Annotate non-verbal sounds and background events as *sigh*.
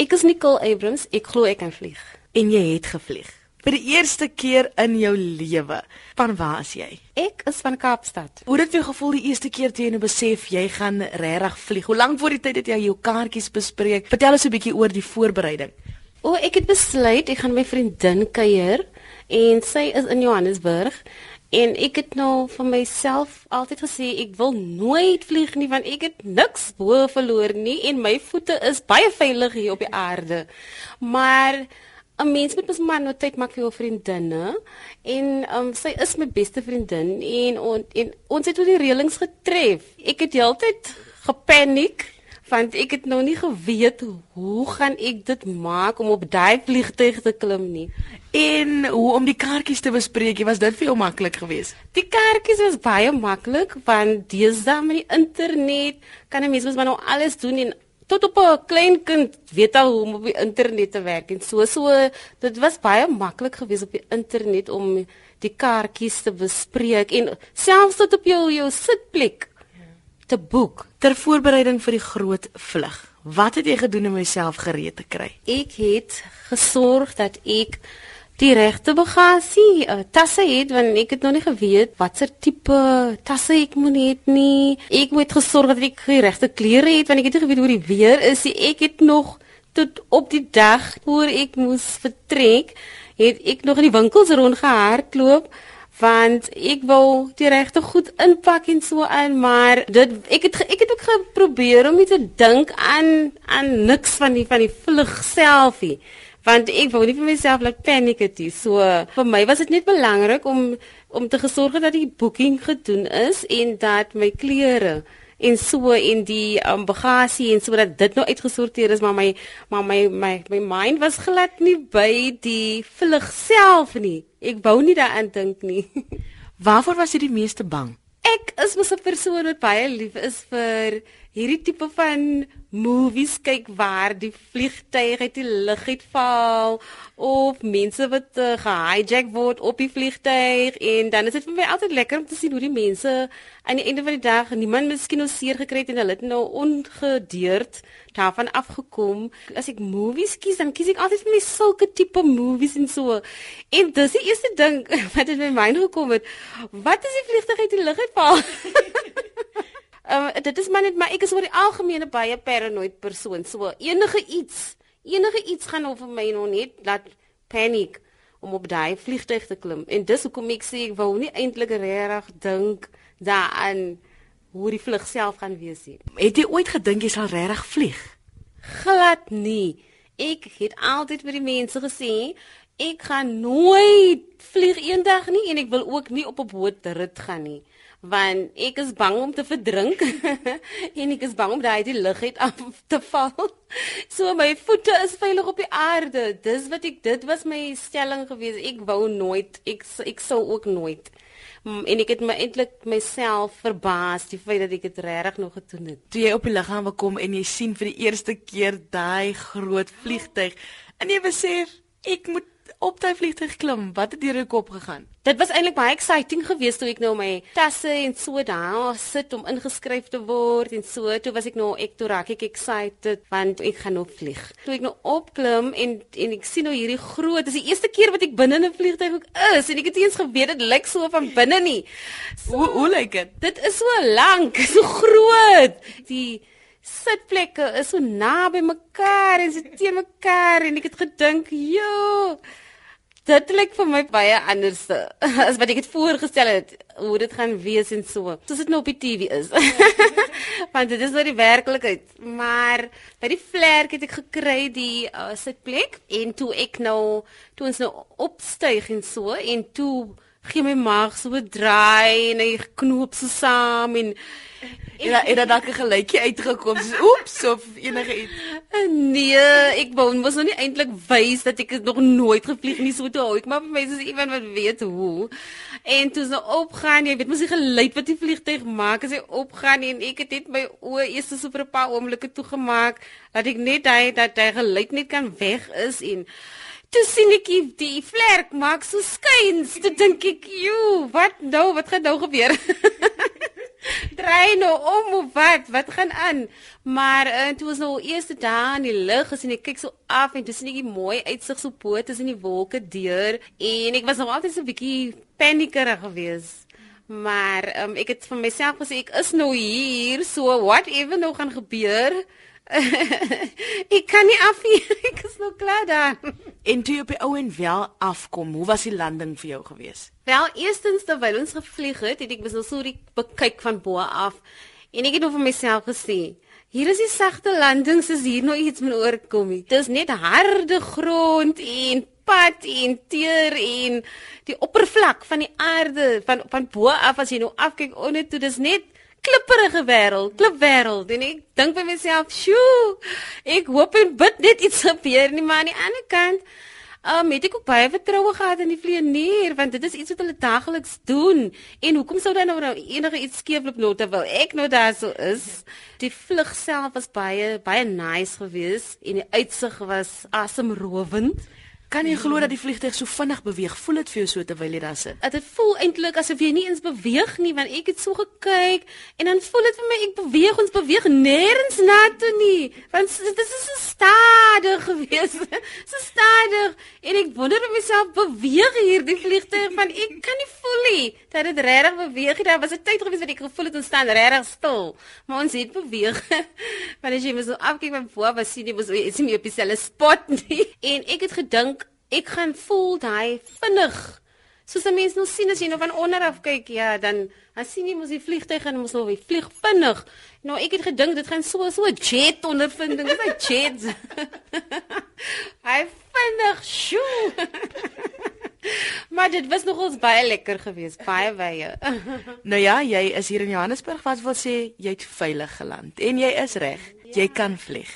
Ek is Nicole Abrams. Ek glo ek kan vlieg. En jy het gevlieg. Vir die eerste keer in jou lewe. Van waar is jy? Ek is van Kaapstad. Hoe het jy gevoel die eerste keer toe jy nou besef jy gaan regtig vlieg? Hoe lank voor die tyd het jy jou kaartjies bespreek? Vertel ons 'n bietjie oor die voorbereiding. O, ek het besluit ek gaan my vriendin kuier en sy is in Johannesburg En ek het nou vir myself altyd gesê ek wil nooit vlieg nie want ek het niks bo verloor nie en my voete is baie veilig hier op die aarde. Maar 'n mens moet mos maar nou tyd maak vir jou vriendinne en um, sy is my beste vriendin en on, en ons het oor die reëlings getref. Ek het heeltyd gepaniek want ek het nog nie geweet hoe gaan ek dit maak om op daai vliegtuig te klim nie. En hoe om die kaartjies te bespreek, was dit vir jou maklik geweest? Die kaartjies was baie maklik want deesdae met die internet kan 'n mens mos maar nou alles doen en tot op 'n klein kind weet al hoe om op die internet te werk en so so dit was baie maklik geweest op die internet om die kaartjies te bespreek en selfs tot op jou jou sitplek te boek ter voorbereiding vir die groot vlug. Wat het jy gedoen om jouself gereed te kry? Ek het gesorg dat ek die regte bagasie uh, tasse het want ek het nog nie geweet watter tipe tasse ek moet hê nie. Ek moet gesorg dat ek die regte klere het want ek het nie geweet hoe die weer is nie. Ek het nog tot op die dag voor ek moes vertrek, het ek nog in die winkels rondgehardloop want ek wou die regte goed inpak en so aan maar dit ek het ek het ook geprobeer om nie te dink aan aan niks van die van die vlug selfie want ek wou nie vir myself laat paniek het nie. So vir my was dit net belangrik om om te gesorg dat die boeking gedoen is en dat my klere en so in die um, bagasie en sodat dit nou uitgesorteer is maar my maar my my my mind was glad nie by die vlug self nie. Ek wou nie daaraan dink nie. *laughs* Waarvoor was jy die meeste bang ek is mos 'n persoon wat baie lief is vir hierdie tipe van movies. Kyk waar die vliegtuig uit die lug uitval of mense wat uh, gehijack word op die vliegtuig. En dan is dit vir my altyd lekker om te sien hoe die mense aan die einde van die dag niemand miskien nou seer gekry het en hulle het nou ongedeerd daarvan afgekom. As ek movies kies dan kies ek altyd vir my sulke tipe movies en so. En dis die eerste ding *laughs* wat in my mind gekom het. Wat is die vliegtuig uit die lug uitval Um, *laughs* dit is maar net maar ek is oor die algemene baie paranoid persoon. So enige iets, enige iets gaan oor my nog net laat paniek om op daai vliegtuig te klim. En dis hoekom ek sê ek wou nie eintlik regtig dink daaraan hoe die vlug self gaan wees nie. Het jy ooit gedink jy sal regtig vlieg? Glad nie. Ek het altyd vir die mense gesê ek gaan nooit vlieg eendag nie en ek wil ook nie op 'n boot rit gaan nie want ek is bang om te verdrink *laughs* en ek is bang om daai die lug uit af te val. *laughs* So my voete is veilig op die aarde. Dis wat ek dit was my stelling gewees. Ek wou nooit ek ek sou ook nooit mm, en ek het my eintlik myself verbaas die feit dat ek dit regtig nog gedoen het. Toe jy op die lughawe kom en jy sien vir die eerste keer daai groot vliegtyg en jy besef ek moet op daai vliegtuig klim, wat het deur jou kop gegaan? Dit was eintlik baie exciting geweest toe ek nou my tasse en so daar sit om ingeskryf te word en so. Toe was ek nou ek toe raak ek excited want ek gaan nou vlieg. Toe ek nou opklim en en ek sien nou hierdie groot, dis die eerste keer wat ek binne 'n vliegtuig ook is en ek het eens geweet dit lyk so van binne nie. So, hoe hoe lyk dit? Dit is so lank, *laughs* so groot. Die sitplekke is so naby mekaar en sit teen mekaar en ek het gedink, "Jo, dit lyk vir my baie anders *laughs* as wat ek het voorgestel het hoe dit gaan wees en so. Soos dit nou op die TV is." *laughs* Want dit is nou die werklikheid. Maar by die vlerk het ek gekry die uh, sitplek en toe ek nou toe ons nou opstyg en so en toe gee my maag so 'n draai en hy knoop so saam en En het dan dalk 'n geluidjie uitgekom. So oeps of enige iets. Nee, ek wou mos nog nie eintlik wys dat ek nog nooit gevlieg nie so toe hou ek maar vir my is iemand wat weet hoe. En toe so opgaan, jy weet mos die geluid wat die vliegtyg maak as hy opgaan en ek het net my oë eers so vir 'n paar oomblikke toegemaak dat ek net hy dat hy geluid net kan weg is en Toe sien ek die vlerk maak so skuins. Toe dink ek, "Jo, wat nou? Wat gaan nou gebeur?" *laughs* draai nou om of wat? Wat gaan aan? Maar uh, toe was nou eerste dag in die lug gesien ek kyk so af en dis net 'n mooi uitsig so bo tussen die wolke deur en ek was nog altyd so 'n bietjie paniekerig geweest. Maar um, ek het vir myself gesê ek is nou hier, so whatever nou gaan gebeur. *laughs* ek kan nie af hier, *laughs* ek is nou klaar dan. En toe jy op die ou en wel afkom, hoe was die landing vir jou geweest? Wel, eerstens terwyl ons gevlieg het, het ek besou so die bekyk van bo af en ek het vir myself gesê Hier is die sagte landings as hier nou iets moet oorkom. Dit is net harde grond en pad en teer en die oppervlak van die aarde van van bo af as jy nou afkyk onder toe dis net klipperige wêreld, klipwêreld en ek dink by myself, "Sjoe, ek hoop en bid net iets gebeur nie, maar aan die ander kant Um, het ek ook baie vertroue gehad in die vlieënier want dit is iets wat hulle daagliks doen. En hoekom sou dan nou, nou enige iets skeefloop nou terwyl ek nou daar so is? Die vlug self was baie baie nice geweest en die uitsig was asemrowend. Kan jy glo dat die vliegtuig so vinnig beweeg? Voel dit vir jou so terwyl jy daar sit? Dit voel eintlik asof jy nie eens beweeg nie, want ek het so gekyk en dan voel dit vir my ek beweeg ons beweeg nêrens na toe nie. Want dit is so stadig *laughs* geweest. So stadig en ek wonder of myself beweeg hierdie vliegtuig want ek kan nie voel nie dat dit regtig beweeg nie. Daar was 'n tyd geweest wat ek gevoel het ons staan regtig stil, maar ons het beweeg. *laughs* Want as jy mos so afkyk van voor, was sien jy mos is nie op dieselfde spot nie. *laughs* En ek het gedink ek gaan voel daai vinnig. Soos 'n mens nou sien as jy nou van onder af kyk, ja, dan dan sien jy mos die vliegtyg en mos nou wie vlieg vinnig. Nou ek het gedink dit gaan so so 'n jet ondervinding, *laughs* dis 'n jet. Hy vinnig, sjoe. Maar dit was nogals baie lekker geweest, baie wye. *laughs* nou ja, jy is hier in Johannesburg, wat wil sê jy het veilig geland en jy is reg. Jy kan vlieg.